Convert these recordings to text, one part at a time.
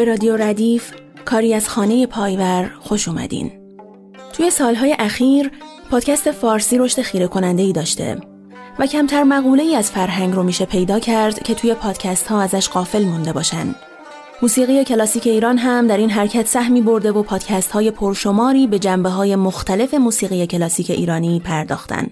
به رادیو ردیف کاری از خانه پایور خوش اومدین توی سالهای اخیر پادکست فارسی رشد خیره کننده ای داشته و کمتر مقوله ای از فرهنگ رو میشه پیدا کرد که توی پادکست ها ازش غافل مونده باشن موسیقی کلاسیک ایران هم در این حرکت سهمی برده و پادکست های پرشماری به جنبه های مختلف موسیقی کلاسیک ایرانی پرداختن.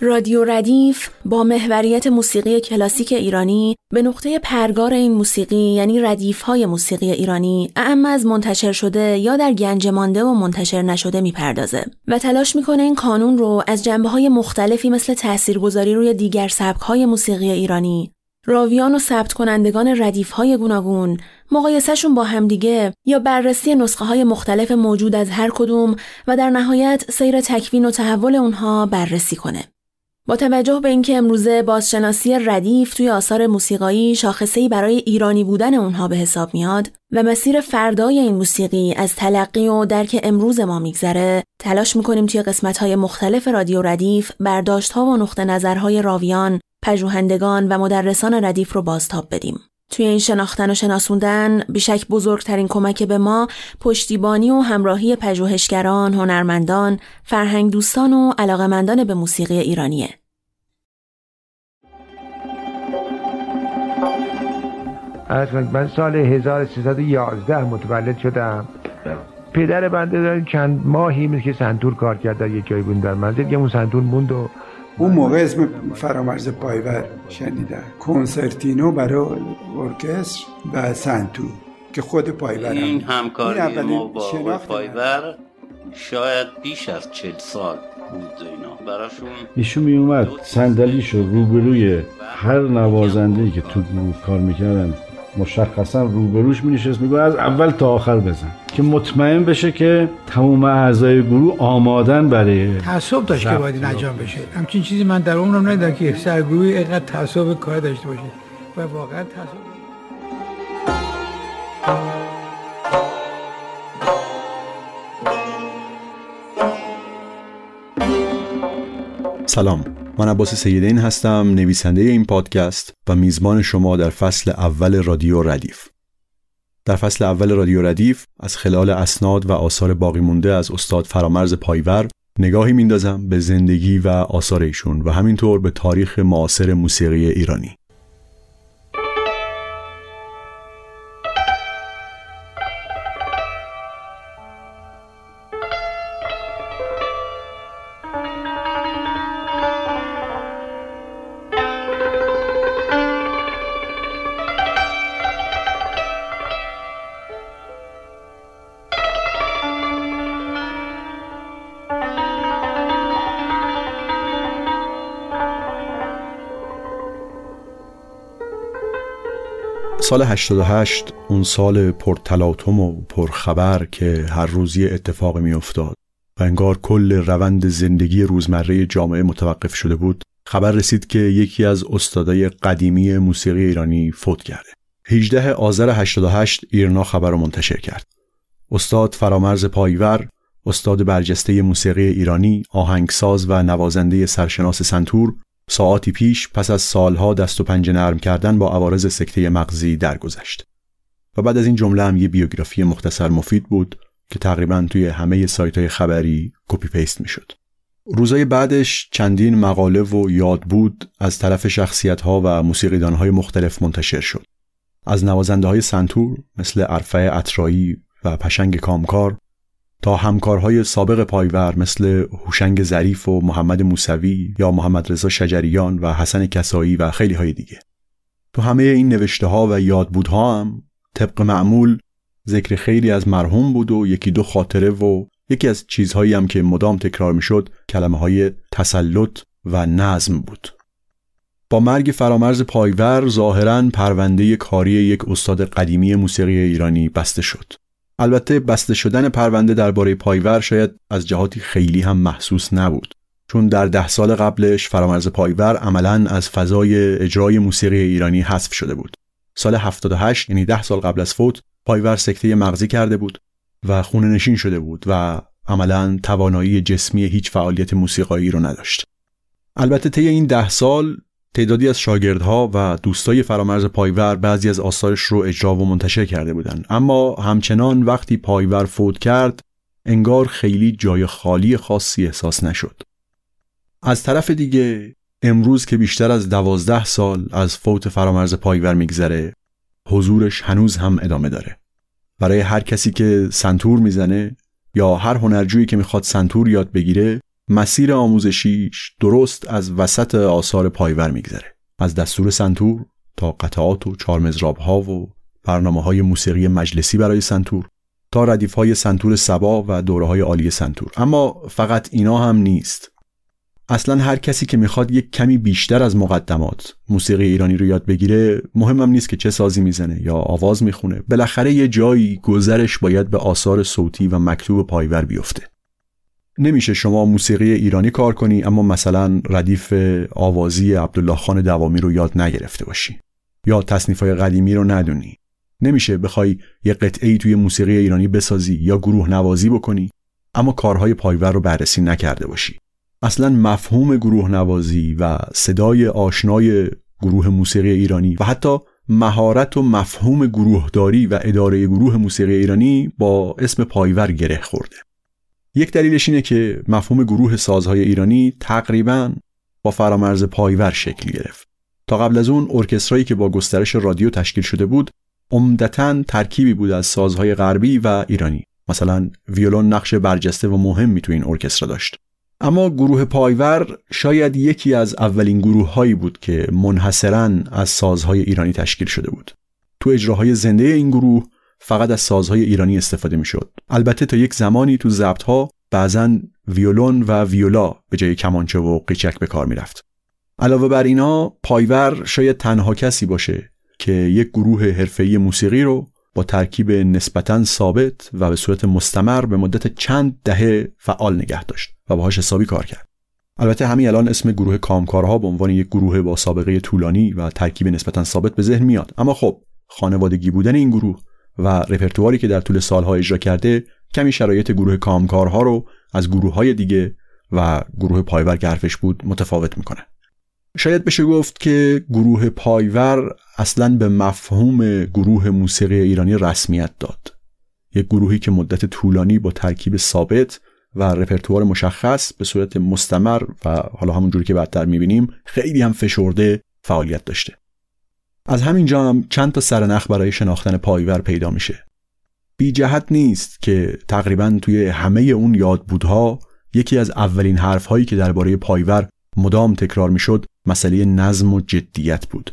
رادیو ردیف با محوریت موسیقی کلاسیک ایرانی به نقطه پرگار این موسیقی یعنی ردیف های موسیقی ایرانی اعم از منتشر شده یا در گنج مانده و منتشر نشده می‌پردازه و تلاش می‌کنه این کانون رو از جنبه های مختلفی مثل تاثیرگذاری روی دیگر سبک های موسیقی ایرانی راویان و ثبت کنندگان ردیف های گوناگون مقایسهشون با همدیگه یا بررسی نسخه های مختلف موجود از هر کدوم و در نهایت سیر تکوین و تحول اونها بررسی کنه. با توجه به اینکه امروزه بازشناسی ردیف توی آثار موسیقایی شاخصه‌ای برای ایرانی بودن اونها به حساب میاد و مسیر فردای این موسیقی از تلقی و درک امروز ما میگذره تلاش می‌کنیم توی قسمت‌های مختلف رادیو ردیف برداشت‌ها و نقطه نظرهای راویان پژوهندگان و مدرسان ردیف رو بازتاب بدیم. توی این شناختن و شناسوندن بیشک بزرگترین کمک به ما پشتیبانی و همراهی پژوهشگران، هنرمندان، فرهنگ دوستان و علاقمندان به موسیقی ایرانیه. من سال 1311 متولد شدم. پدر بنده دارن چند ماهی که سنتور کار کرد در یک جایی بود در منزل که اون سنتور موند و اون موقع اسم فرامرز پایور شنیدن. کنسرتینو برای ارکستر و سنتو که خود پایور این همکاری ما با پایور شاید بیش از چل سال بود اینا. براشون ایشون می اومد صندلیشو روبروی هر نوازنده که تو کار می‌کردن مشخصا روبروش می نشست میگو از اول تا آخر بزن. که مطمئن بشه که تمام اعضای گروه آمادن برای تعصب داشت که باید انجام بشه. همچین چیزی من در عمرم ندیدم که سرگروهی اینقدر تعصب کار داشته باشه. و واقعا تعصب. سلام. من عباس سیدین هستم نویسنده این پادکست و میزبان شما در فصل اول رادیو ردیف. در فصل اول رادیو ردیف از خلال اسناد و آثار باقی مونده از استاد فرامرز پایور نگاهی میندازم به زندگی و آثار ایشون و همینطور به تاریخ معاصر موسیقی ایرانی. سال 88 اون سال پرتلاطم و پرخبر که هر روزی اتفاق می افتاد و انگار کل روند زندگی روزمره جامعه متوقف شده بود خبر رسید که یکی از استادای قدیمی موسیقی ایرانی فوت کرده. 18 آذر 88 ایرنا خبر رو منتشر کرد. استاد فرامرز پایور استاد برجسته موسیقی ایرانی آهنگساز و نوازنده سرشناس سنتور ساعتی پیش پس از سالها دست و پنجه نرم کردن با عوارض سکته مغزی درگذشت و بعد از این جمله هم یه بیوگرافی مختصر مفید بود که تقریبا توی همه سایت های خبری copy paste می‌شد. روزای بعدش چندین مقاله و یادبود از طرف شخصیت ها و موسیقیدان های مختلف منتشر شد. از نوازنده های سنتور مثل ارفع اطرایی و پشنگ کامکار تا همکارهای سابق پایور مثل هوشنگ ظریف و محمد موسوی یا محمد رضا شجریان و حسن کسایی و خیلی های دیگه. تو همه این نوشته ها و یادبودها هم طبق معمول ذکر خیلی از مرحوم بود و یکی دو خاطره و یکی از چیزهایی هم که مدام تکرار می‌شد کلمه های تسلط و نظم بود. با مرگ فرامرز پایور ظاهرا پرونده کاری یک استاد قدیمی موسیقی ایرانی بسته شد. البته بسته شدن پرونده درباره پایور شاید از جهاتی خیلی هم محسوس نبود. چون در ده سال قبلش فرامرز پایور عملا از فضای اجرای موسیقی ایرانی حذف شده بود. سال 78 یعنی ده سال قبل از فوت پایور سکته مغزی کرده بود و خونه نشین شده بود و عملا توانایی جسمی هیچ فعالیت موسیقایی رو نداشت. البته طی این ده سال تعدادی از شاگردها و دوستای فرامرز پایور بعضی از آثارش رو اجرا و منتشر کرده بودند اما همچنان وقتی پایور فوت کرد انگار خیلی جای خالی خاصی احساس نشد. از طرف دیگه امروز که بیشتر از دوازده سال از فوت فرامرز پایور میگذره حضورش هنوز هم ادامه داره. برای هر کسی که سنتور می‌زنه یا هر هنرجویی که می‌خواد سنتور یاد بگیره مسیر آموزشیش درست از وسط آثار پایور میگذره. از دستور سنتور تا قطعات و چهارمضراب ها و برنامه های موسیقی مجلسی برای سنتور تا ردیف های سنتور صبا و دوره های عالی سنتور. اما فقط اینا هم نیست. اصلا هر کسی که می‌خواد یک کمی بیشتر از مقدمات موسیقی ایرانی رو یاد بگیره مهمم نیست که چه سازی می‌زنه یا آواز می‌خونه. بالاخره یه جایی گذرش باید به آثار صوتی و مکتوب پایور بیفته. نمیشه شما موسیقی ایرانی کار کنی اما مثلا ردیف آوازی عبدالله خان دوامی رو یاد نگرفته باشی یا تصنیف های قدیمی رو ندونی. نمیشه بخوای یه قطعه ای توی موسیقی ایرانی بسازی یا گروه نوازی بکنی اما کارهای پایور رو بررسی نکرده باشی. اصلا مفهوم گروه نوازی و صدای آشنای گروه موسیقی ایرانی و حتی مهارت و مفهوم گروهداری و اداره گروه موسیقی ایرانی با اسم پایور گره خورده. یک دلیلش اینه که مفهوم گروه سازهای ایرانی تقریبا با فرامرز پایور شکل گرفت. تا قبل از اون ارکسترایی که با گسترش رادیو تشکیل شده بود عمدتا ترکیبی بود از سازهای غربی و ایرانی. مثلا ویولون نقش برجسته و مهمی تو این ارکسترا داشت. اما گروه پایور شاید یکی از اولین گروه هایی بود که منحصرا از سازهای ایرانی تشکیل شده بود. تو اجراهای زنده این گروه فقط از سازهای ایرانی استفاده می شد. البته تا یک زمانی تو ضبط ها بعضا ویولون و ویولا به جای کمانچه و قیچک به کار می رفت. علاوه بر اینا پایور شاید تنها کسی باشه که یک گروه حرفه‌ای موسیقی رو با ترکیب نسبتا ثابت و به صورت مستمر به مدت چند دهه فعال نگه داشت و باهاش حسابی کار کرد. البته همین الان اسم گروه کامکارها به عنوان یک گروه با سابقه طولانی و ترکیب نسبتا ثابت به ذهن میاد اما خب خانوادگی بودن این گروه و رپرتواری که در طول سالها اجرا کرده کمی شرایط گروه کامکارها رو از گروه های دیگه و گروه پایور که حرفش بود متفاوت می‌کنه. شاید بشه گفت که گروه پایور اصلا به مفهوم گروه موسیقی ایرانی رسمیت داد. یک گروهی که مدت طولانی با ترکیب ثابت و رپرتوار مشخص به صورت مستمر و حالا همون جوری که بعدتر می‌بینیم خیلی هم فشرده فعالیت داشته. از همینجا هم چند تا سرنخ برای شناختن پایور پیدا میشه. بی جهت نیست که تقریبا توی همه اون یادبودها یکی از اولین حرفهایی که درباره پایور مدام تکرار می‌شد مسئله نظم و جدیت بود.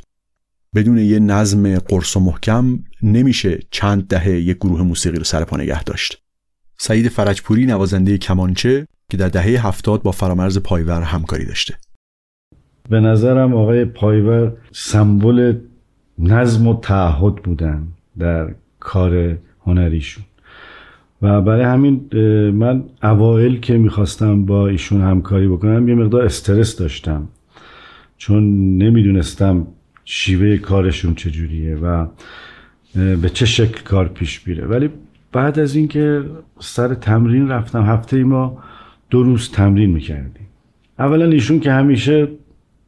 بدون یه نظم قرص و محکم نمیشه چند دهه یک گروه موسیقی رو سرپا نگه داشت. سعید فرجپوری نوازنده کمانچه که در دهه هفتاد با فرامرز پایور همکاری داشته. به نظرم آقای پایور سمبل نظم و تعهد بودن در کار هنریشون. و برای همین من اوائل که می‌خواستم با ایشون همکاری بکنم یه مقدار استرس داشتم. چون نمی‌دونستم شیوه کارشون چجوریه و به چه شکل کار پیش میره. ولی بعد از اینکه سر تمرین رفتم هفته ای ما دو روز تمرین می‌کردیم. اولا ایشون که همیشه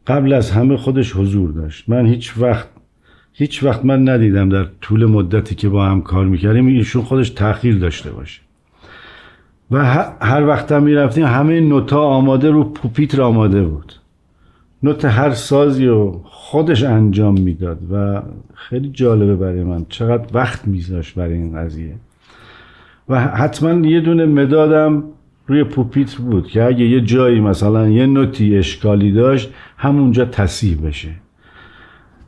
قبل از همه خودش حضور داشت. من هیچ وقت هیچ وقت من ندیدم در طول مدتی که با هم کار می‌کردیم ایشون خودش تاخیر داشته باشه. و هر وقت هم می‌رفتیم همه نوتا آماده رو پوپیتر آماده بود. نوت هر سازی رو خودش انجام می‌داد و خیلی جالبه برای من چقدر وقت میذاشت برای این قضیه. و حتما یه دونه مدادم روی پوپیتر بود که اگه یه جایی مثلا یه نوتی اشکالی داشت همونجا تصیح بشه.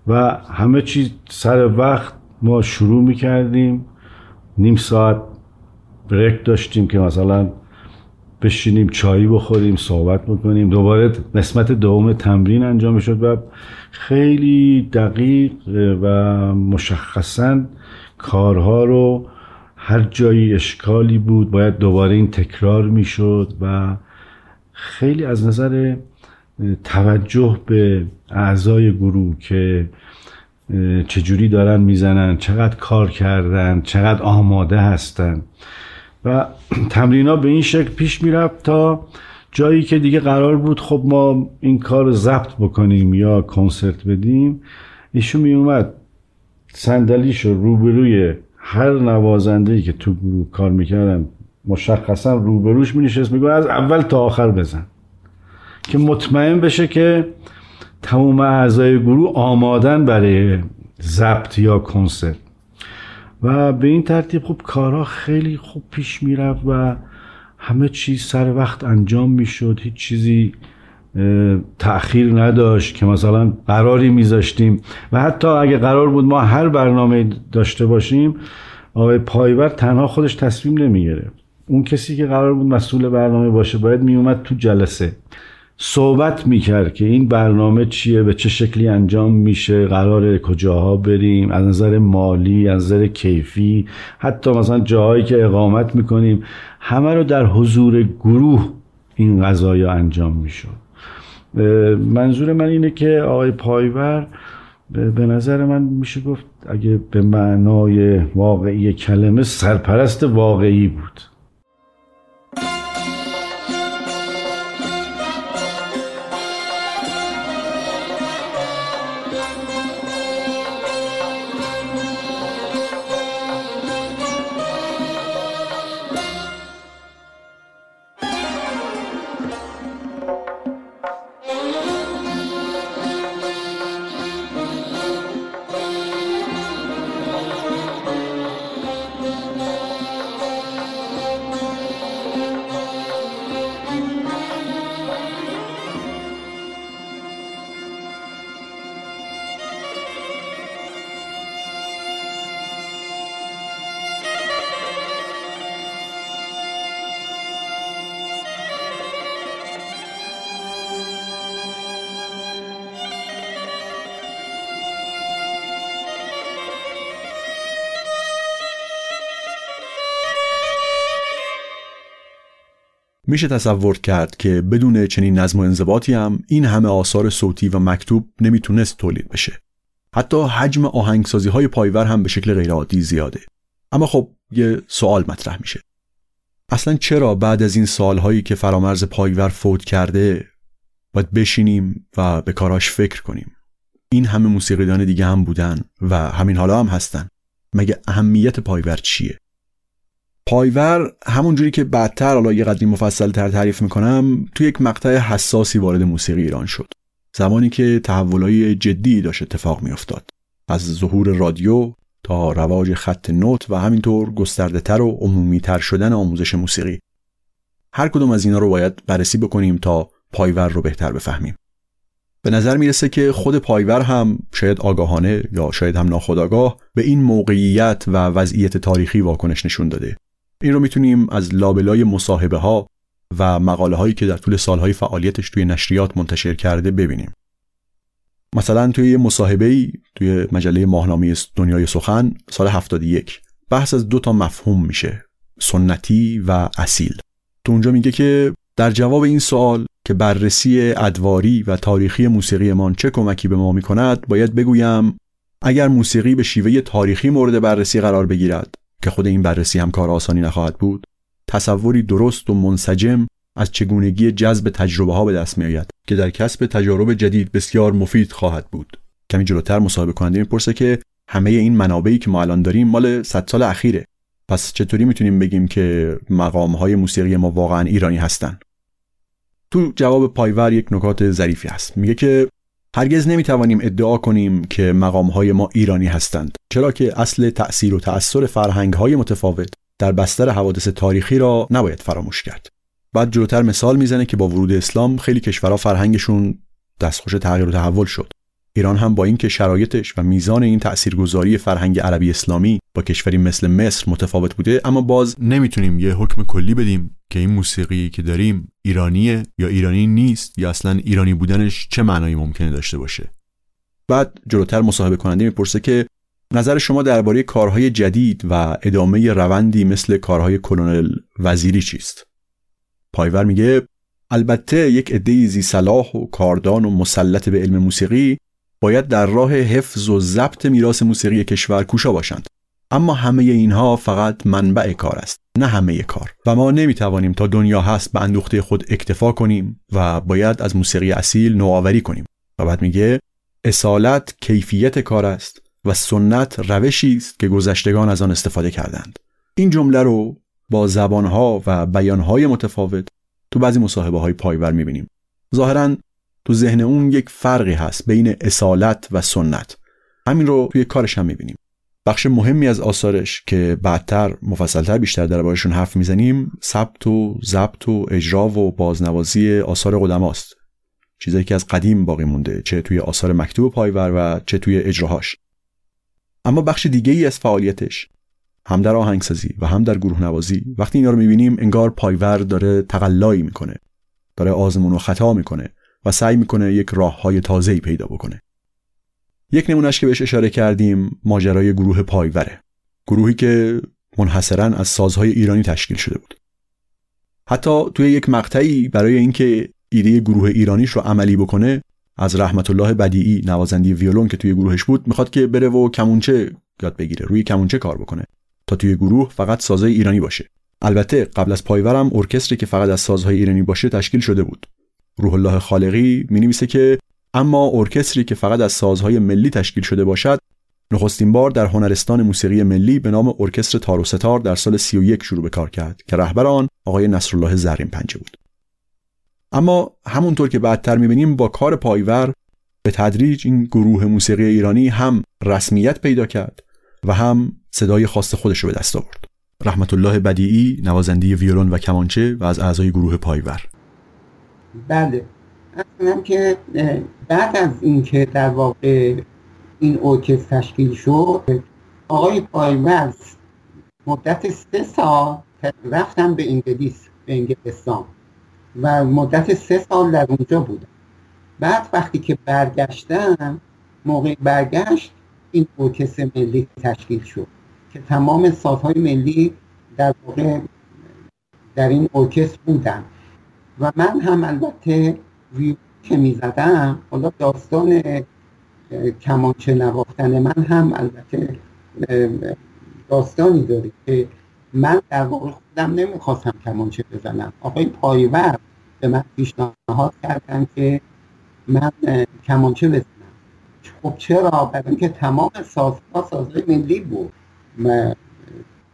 و همه چیز سر وقت ما شروع می‌کردیم. نیم ساعت بریک داشتیم که مثلا بشینیم چایی بخوریم صحبت بکنیم دوباره نسبت دوم تمرین انجام شد و خیلی دقیق و مشخصا کارها رو هر جایی اشکالی بود باید دوباره این تکرار می‌شد و خیلی از نظر توجه به اعضای گروه که چجوری دارن می‌زنن چقدر کار کردن چقدر آماده هستن. و تمرین ها به این شکل پیش می‌رفت تا جایی که دیگه قرار بود خب ما این کار رو ضبط بکنیم یا کنسرت بدیم. ایشون می اومد صندلیشو روبروی هر نوازنده که تو گروه کار می‌کردن مشخصا روبروش می نشست میگو از اول تا آخر بزن. که مطمئن بشه که تمام اعضای گروه آمادن برای ضبط یا کنسرت. و به این ترتیب خب کارها خیلی خوب پیش می‌رفت و همه چیز سر وقت انجام می‌شد. هیچ چیزی تأخیر نداشت که مثلا قراری میذاشتیم. و حتی اگه قرار بود ما هر برنامه داشته باشیم آقای پایور تنها خودش تصمیم نمی‌گرفت. اون کسی که قرار بود مسئول برنامه باشه باید میومد تو جلسه. صحبت می‌کرد که این برنامه چیه به چه شکلی انجام میشه قرار کجاها بریم از نظر مالی از نظر کیفی حتی مثلا جاهایی که اقامت می‌کنیم همه رو در حضور گروه این قضایا انجام می‌شد. منظور من اینه که آقای پایور به نظر من میشه گفت اگه به معنای واقعی کلمه سرپرست واقعی بود. میشه تصور کرد که بدون چنین نظم و انضباطی هم این همه آثار صوتی و مکتوب نمی‌تونست تولید بشه. حتی حجم آهنگسازی های پایور هم به شکل غیرعادی زیاده. اما خب یه سوال مطرح میشه. اصلا چرا بعد از این سالهایی که فرامرز پایور فوت کرده باید بشینیم و به کاراش فکر کنیم؟ این همه موسیقیدان دیگه هم بودن و همین حالا هم هستن. مگه اهمیت پایور چیه؟ پایور همونجوری که بعدتر حالا یه قدری مفصل تر تعریف می‌کنم توی یک مقطع حساسی وارد موسیقی ایران شد. زمانی که تحولای جدی داشت اتفاق میافتاد. از ظهور رادیو تا رواج خط نوت و همینطور گسترده تر و عمومی تر شدن آموزش موسیقی. هر کدوم از اینا رو باید بررسی بکنیم تا پایور رو بهتر بفهمیم. به نظر می‌رسه که خود پایور هم شاید آگاهانه یا شاید هم ناخودآگاه به این موقعیت و وضعیت تاریخی واکنش نشون داده. این رو می‌تونیم از لابلای مصاحبه ها و مقاله هایی که در طول سالهای فعالیتش توی نشریات منتشر کرده ببینیم. مثلا توی یه مصاحبه ای توی مجله ماهنامه دنیای سخن سال 71 بحث از دو تا مفهوم میشه سنتی و اصیل. تو اونجا میگه که در جواب این سوال که بررسی ادواری و تاریخی موسیقیمان چه کمکی به ما می‌کند باید بگویم اگر موسیقی به شیوه تاریخی مورد بررسی قرار بگیرد که خود این بررسی هم کار آسانی نخواهد بود تصوری درست و منسجم از چگونگی جذب تجربه ها به دست می آید که در کسب تجارب جدید بسیار مفید خواهد بود. کمی جلوتر مصاحبه کننده می‌پرسه که همه این منابعی که ما الان داریم مال 100 سال اخیره. پس چطوری می‌تونیم بگیم که مقام های موسیقی ما واقعا ایرانی هستن؟ تو جواب پایور یک نکات ظریفی هست. میگه که هرگز نمی‌توانیم ادعا کنیم که مقامهای ما ایرانی هستند. چرا که اصل تأثیر و تأثیر فرهنگهای متفاوت در بستر حوادث تاریخی را نباید فراموش کرد. بعد جلوتر مثال می‌زنه که با ورود اسلام خیلی کشورها فرهنگشون دستخوش تغییر و تحول شد. ایران هم با اینکه شرایطش و میزان این تاثیرگذاری فرهنگ عربی اسلامی با کشوری مثل مصر متفاوت بوده اما باز نمی‌تونیم یه حکم کلی بدیم که این موسیقی که داریم ایرانیه یا ایرانی نیست یا اصلا ایرانی بودنش چه معنایی ممکنه داشته باشه. بعد جلوتر مصاحبه کننده می‌پرسه که نظر شما درباره کارهای جدید و ادامه روندی مثل کارهای کلونل وزیری چیست؟ پایور میگه البته یک عده زی صلاح و کاردان و مسلط به علم موسیقی باید در راه حفظ و ضبط میراث موسیقی کشور کوشا باشند. اما همه اینها فقط منبع کار است نه همه کار. و ما نمی‌توانیم تا دنیا هست به اندوخته خود اکتفا کنیم و باید از موسیقی اصیل نوآوری کنیم. و بعد میگه اصالت کیفیت کار است و سنت روشی است که گذشتگان از آن استفاده کردند. این جمله رو با زبانها و بیانهای متفاوت تو بعضی مصاحبه های پایور می‌بینیم. ظاهرا تو ذهن اون یک فرقی هست بین اصالت و سنت. همین رو توی کارش هم می‌بینیم. بخش مهمی از آثارش که بعدتر مفصلتر بیشتر در بارشون حرف می‌زنیم ثبت و ضبط و اجرا و بازنوازی آثار قدماست. چیزایی که از قدیم باقی مونده چه توی آثار مکتوب پایور و چه توی اجراهاش. اما بخش دیگه ای از فعالیتش هم در آهنگسازی و هم در گروه نوازی وقتی اینا رو می‌بینیم انگار پایور داره تقلایی می‌کنه. داره آزمون و خطا می‌کنه. و سعی می‌کنه یک راه های تازه‌ای پیدا بکنه. یک نمونهش که بهش اشاره کردیم ماجرای گروه پایوره. گروهی که منحصرا از سازهای ایرانی تشکیل شده بود. حتی توی یک مقطعی برای اینکه ایده گروه ایرانیش رو عملی بکنه از رحمت الله بدیعی نوازندی ویولون که توی گروهش بود می‌خواد که بره و کمونچه یاد بگیره روی کمونچه کار بکنه تا توی گروه فقط سازهای ایرانی باشه. البته قبل از پایورم ارکستری که فقط از سازهای ایرانی باشه تشکیل شده بود. روح الله خالقی می که اما ارکستری که فقط از سازهای ملی تشکیل شده باشد نخستین بار در هنرستان موسیقی ملی به نام ارکستر تار و ستار در سال 31 شروع به کار کرد که رهبر آن آقای نصرالله زرین پنجه بود. اما همونطور که بعدتر می‌بینیم با کار پایور به تدریج این گروه موسیقی ایرانی هم رسمیت پیدا کرد و هم صدای خاص خودش رو به دست آورد. رحمت الله بدیعی نوازنده ویولون و کمانچه و از اعضای گروه پایور. بله. اصلا که بعد از اینکه در واقع این ارکستر تشکیل شد آقای پایور مدت سه سال رفتن به انگلیس به انگلستان. و مدت سه سال در اونجا بودم بعد وقتی که برگشتم موقع برگشت این ارکستر ملی تشکیل شد. که تمام سازهای ملی در واقع در این ارکستر بودن. و من هم البته ویو که می‌زدم حالا داستان کمانچه نواختن من هم البته داستانی داره که من در واقع خودم نمی‌خواستم کمانچه بزنم. آقای پایور به من پیشنهاد کردن که من کمانچه بزنم. خب چرا؟ برای اینکه تمام سازها سازهای ملی بود.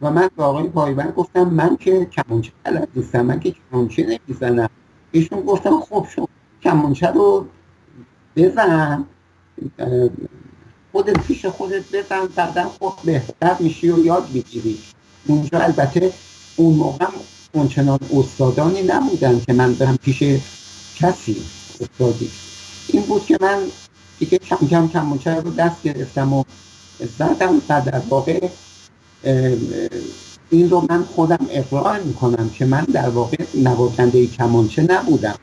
و من به آقای پایور گفتم من که کمانچه بلد نیستم من که کمانچه نمی‌زنم. ایشون گفتم خب شما کمانچه رو بزن خودت پیش خودت بزن بعدا خود بهتر میشی و یاد می‌گیری. اونجا البته اون موقع اونچنان استادانی نبودن که من برم پیش کسی استادی. این بود که من دیگه کم کم کمانچه رو دست گرفتم و زدم و در واقع این رو من خودم اقرار می‌کنم که من در واقع نوازنده کمانچه نبودم.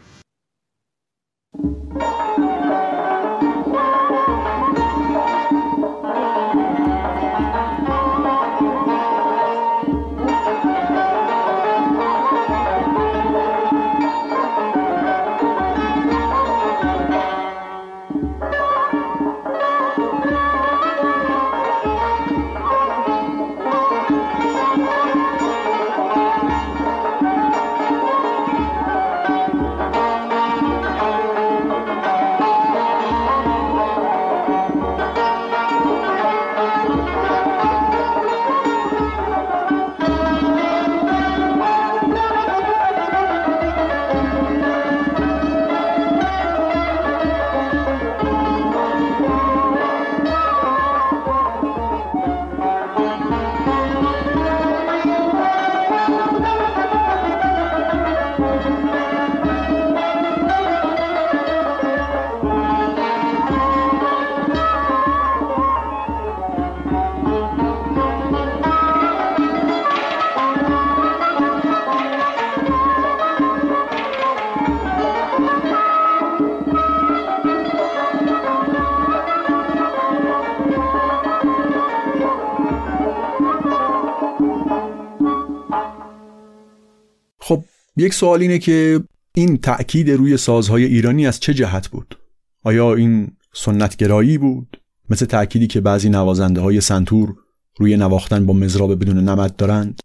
یک سوال اینه که این تأکید روی سازهای ایرانی از چه جهت بود؟ آیا این سنتگرایی بود؟ مثل تأکیدی که بعضی نوازنده های سنتور روی نواختن با مزراب بدون نمد دارند؟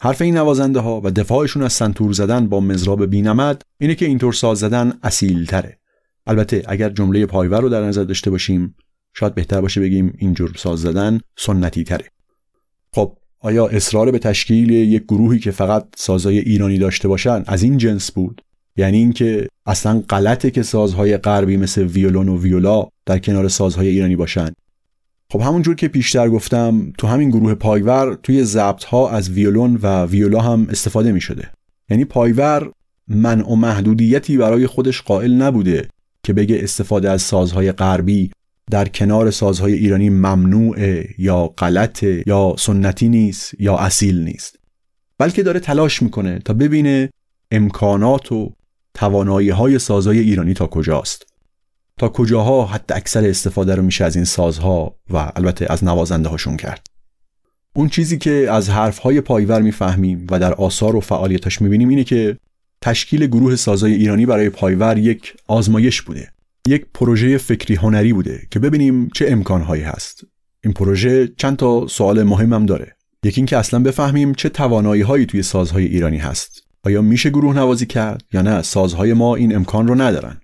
حرف این نوازنده ها و دفاعشون از سنتور زدن با مزراب بینمد اینه که اینطور ساز زدن اصیل تره. البته اگر جمله پایور رو در نظر داشته باشیم شاید بهتر باشه بگیم اینجور ساز زدن سنتی تره. آیا اصرار به تشکیل یک گروهی که فقط سازهای ایرانی داشته باشن از این جنس بود؟ یعنی اینکه اصلا غلطه که سازهای غربی مثل ویولون و ویولا در کنار سازهای ایرانی باشن؟ خب همونجور که پیشتر گفتم تو همین گروه پایور توی ضبط ها از ویولون و ویولا هم استفاده می شده یعنی پایور منع و محدودیتی برای خودش قائل نبوده که بگه استفاده از سازهای غربی در کنار سازهای ایرانی ممنوعه یا غلطه یا سنتی نیست یا اصیل نیست. بلکه داره تلاش می‌کنه تا ببینه امکانات و توانایی های سازهای ایرانی تا کجاست. تا کجاها حتی اکثر استفاده رو میشه از این سازها و البته از نوازنده هاشون کرد. اون چیزی که از حرف های پایور می‌فهمیم و در آثار و فعالیتاش می‌بینیم اینه که تشکیل گروه سازهای ایرانی برای پایور یک آزمایش بوده. یک پروژه فکری هنری بوده که ببینیم چه امکانهایی هست. این پروژه چند تا سوال مهمم داره. یکی اینکه اصلا بفهمیم چه توانایی هایی توی سازهای ایرانی هست آیا میشه گروه نوازی کرد یا نه سازهای ما این امکان رو ندارن.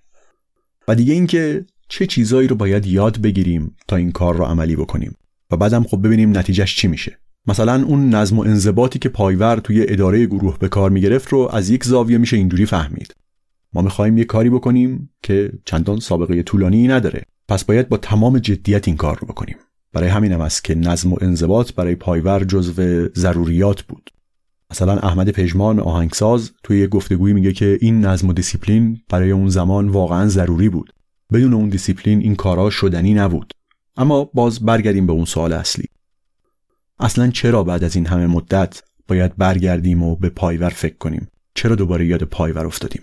و دیگه اینکه چه چیزایی رو باید یاد بگیریم تا این کار رو عملی بکنیم. و بعدم خب ببینیم نتیجهش چی میشه. مثلا اون نظم و انضباطی که پایور توی اداره گروه به کار می‌گرفت رو از یک زاویه میشه اینجوری فهمید. ما می‌خوایم یه کاری بکنیم که چندان سابقه طولانی نداره. پس باید با تمام جدیت این کار رو بکنیم. برای همینم است که نظم و انضباط برای پایور جزو ضروریات بود. مثلا احمد پژمان آهنگساز توی یه گفتگویی میگه که این نظم و دیسیپلین برای اون زمان واقعا ضروری بود. بدون اون دیسیپلین این کارا شدنی نبود. اما باز برگردیم به اون سوال اصلی. اصلا چرا بعد از این همه مدت باید برگردیم و به پایور فکر کنیم؟ چرا دوباره یاد پایور افتادیم؟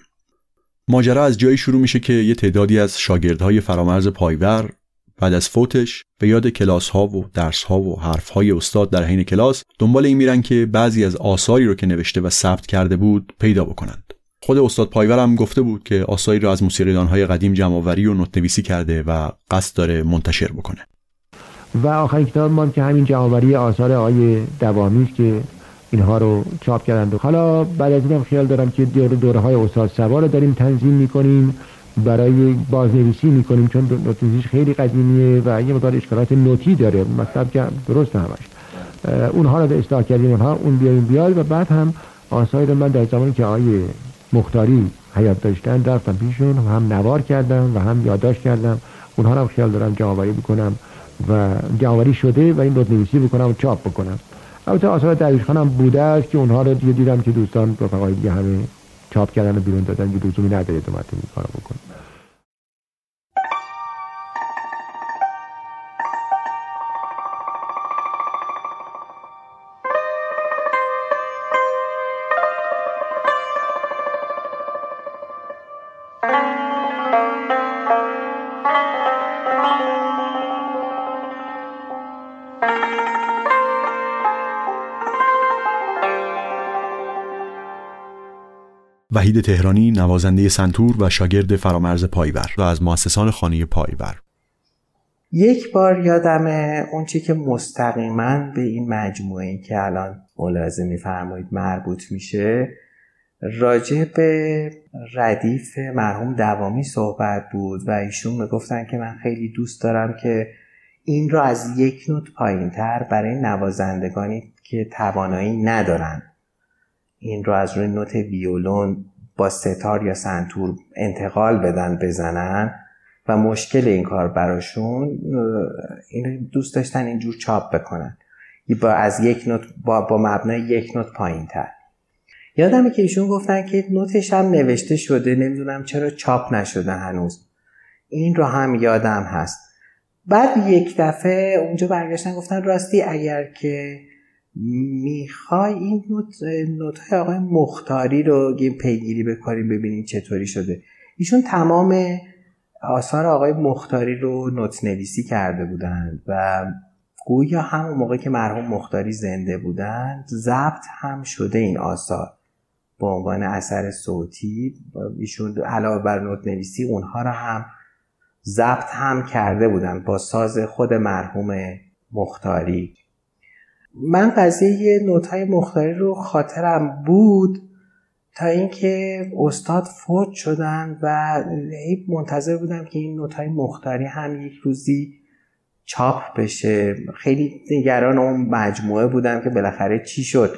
ماجرا از جایی شروع میشه که یه تعدادی از شاگردهای فرامرز پایور بعد از فوتش به یاد کلاس ها و درس ها و حرف های استاد در حین کلاس دنبال این میرن که بعضی از آثاری رو که نوشته و ثبت کرده بود پیدا بکنند. خود استاد پایور هم گفته بود که آثاری رو از موسیقیدان های قدیم جمعآوری و نوت‌نویسی کرده و قصد داره منتشر بکنه. و آخرین کتاب ما که همین جمعآوری آثار آقای دوامی که اینها رو چاپ کردند. و حالا بعد از اینم خیال دارم که دوره, دوره های استاد سوار رو داریم تنظیم می‌کنیم برای بازنویسی می‌کنیم چون نوتنویسیش خیلی قدیمیه و یه مقدار اشکالات نوتی داره. مطلب که درست همش. اونها رو اصلاح کردیم. اونها اون بیایم بیاد و بعد هم آثاری رو من در زمانی که آقای مختاری حیات داشتن رفتم پیشون هم نوار کردم و هم یادداشت کردم. اونها رو خیال دارم جمعآوری بکنم و جمعآوری شده و این نوتنویسی بکنم و چاپ بکنم. البته آثار درویش خانم بوده است که اونها رو دیگه دیدم که دوستان رفقای دیگه همه چاپ کردن و بیرون دادن که لزومی نداره تو این کارو بکنم وحید تهرانی نوازنده سنتور و شاگرد فرامرز پایور و از مؤسسان خانه پایور. یک بار یادم اون چی که مستقیما به این مجموعه که الان ملاحظه میفرمایید مربوط میشه راجع به ردیف مرحوم دوامی صحبت بود و ایشون می‌گفتن که من خیلی دوست دارم که این را از یک نوت پایین تر برای نوازندگانی که توانایی ندارن این رو از روی نوت ویولون با ستار یا سنتور انتقال بدن بزنن و مشکل این کار براشون این دوست داشتن اینجور چاپ بکنن. با از یک نوت با, با مبنای یک نوت پایین تر یادمه که ایشون گفتن که نوتش هم نوشته شده نمی‌دونم چرا چاپ نشده هنوز. این رو هم یادم هست. بعد یک دفعه اونجا برگشتن گفتن راستی اگر که می‌خوای این نوت, های آقای مختاری رو پیگیری بکنیم ببینیم چطوری شده. ایشون تمام آثار آقای مختاری رو نوت نویسی کرده بودند و گویا همون موقع که مرحوم مختاری زنده بودند ضبط هم شده این آثار. به عنوان اثر صوتی ایشون علاوه بر نوت نویسی اونها رو هم ضبط هم کرده بودند با ساز خود مرحوم مختاری. من قضیه نوت های مختاری رو خاطرم بود تا اینکه استاد فوت شدن و منتظر بودم که این نوت های مختاری هم یک روزی چاپ بشه. خیلی نگران اون مجموعه بودم که بالاخره چی شد.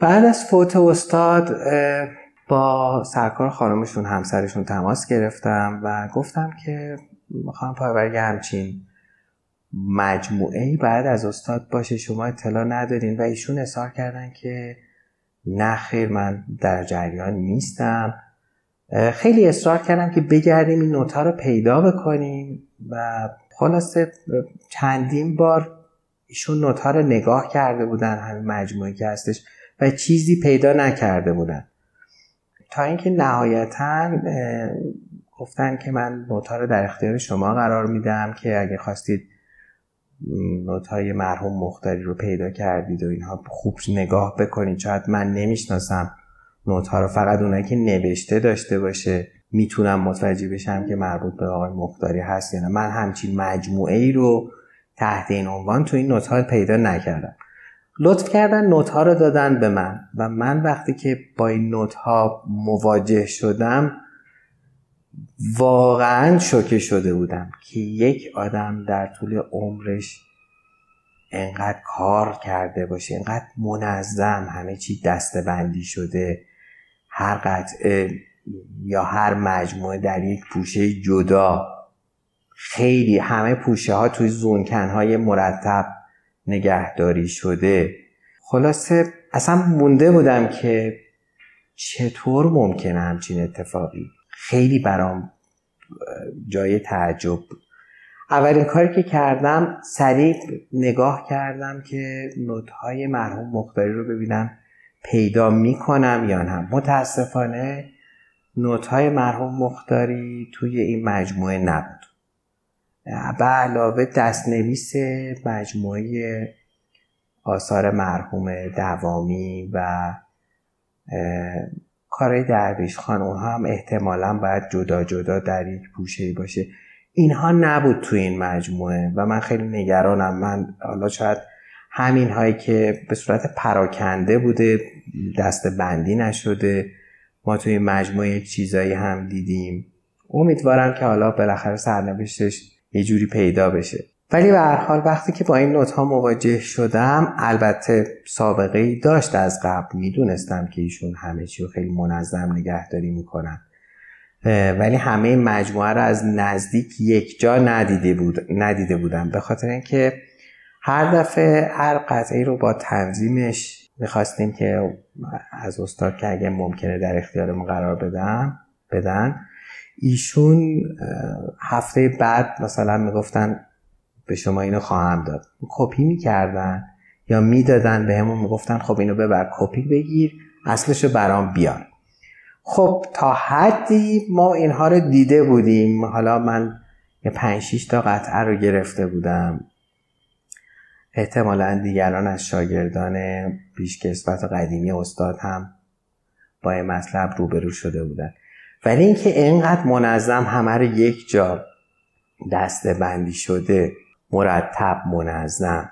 بعد از فوت استاد با سرکار خانمشون همسرشون تماس گرفتم و گفتم که می‌خوام پایبرگ همچین مجموعه بعد از استاد باشه. شما اطلاع ندارین و ایشون اظهار کردن که نه خیر من در جریان نیستم. خیلی اصرار کردم که بگردیم این نوتا رو پیدا بکنیم و خلاصه چندین بار ایشون نوتا رو نگاه کرده بودن همین مجموعه که هستش و چیزی پیدا نکرده بودن. تا اینکه نهایتا گفتن که من نوتا رو در اختیار شما قرار میدم که اگه خواستید نوت های مرحوم مختاری رو پیدا کردید و اینها خوب نگاه بکنید. شاید من نمی‌شناسم نوت ها رو فقط اونایی که نوشته داشته باشه می‌تونم متوجه بشم که مربوط به آقای مختاری هست یا نه. من همچین مجموعه ای رو تحت این عنوان تو این نوت ها پیدا نکردم. لطف کردن نوت ها رو دادن به من و من وقتی که با این نوت ها مواجه شدم واقعا شوکه شده بودم که یک آدم در طول عمرش انقدر کار کرده باشه انقدر منظم همه چی دستبندی شده هر قطعه یا هر مجموعه در یک پوشه جدا. خیلی همه پوشه ها توی زونکن های مرتب نگهداری شده. خلاصه اصلا مونده بودم که چطور ممکنه همچین اتفاقی خیلی برام جای تعجب بود. اولین کاری که کردم سریع نگاه کردم که نوتهای مرحوم مختاری رو ببینم پیدا می‌کنم یا نه. متاسفانه نوتهای مرحوم مختاری توی این مجموعه نبود. به علاوه دستنویس مجموعه آثار مرحوم دوامی و کارهای درویش خان اونها هم احتمالا باید جدا جدا در یک پوشه باشه. اینها نبود تو این مجموعه و من خیلی نگرانم. من حالا شاید همین هایی که به صورت پراکنده بوده دست بندی نشده ما توی مجموعه یک چیزایی هم دیدیم. امیدوارم که حالا بالاخره سرنوشتش یه جوری پیدا بشه. ولی به هر حال وقتی که با این نوت ها مواجه شدم البته سابقه ای داشت از قبل. می‌دونستم که ایشون همه چی رو خیلی منظم نگهداری می‌کنن. ولی همه مجموعه رو از نزدیک یک جا ندیده, بود، ندیده بودم. به خاطر اینکه هر دفعه هر قطعه رو با تنظیمش می‌خواستیم که از استاد که اگه ممکنه در اختیارمون قرار بدن بدن. ایشون هفته بعد مثلا می‌گفتن به شما اینو خواهم داد. کپی می‌کردن یا می‌دادن به همون می‌گفتن خب اینو ببر کپی بگیر اصلشو برام بیار. خب تا حدی ما اینها رو دیده بودیم. حالا من یه پنج شیش تا قطعه رو گرفته بودم. احتمالا دیگران از شاگردان پیشکسوت و قدیمی استاد هم با این مطلب روبرو شده بودن. ولی اینکه اینقدر منظم همه رو یک جا دسته بندی شده مرتب منظم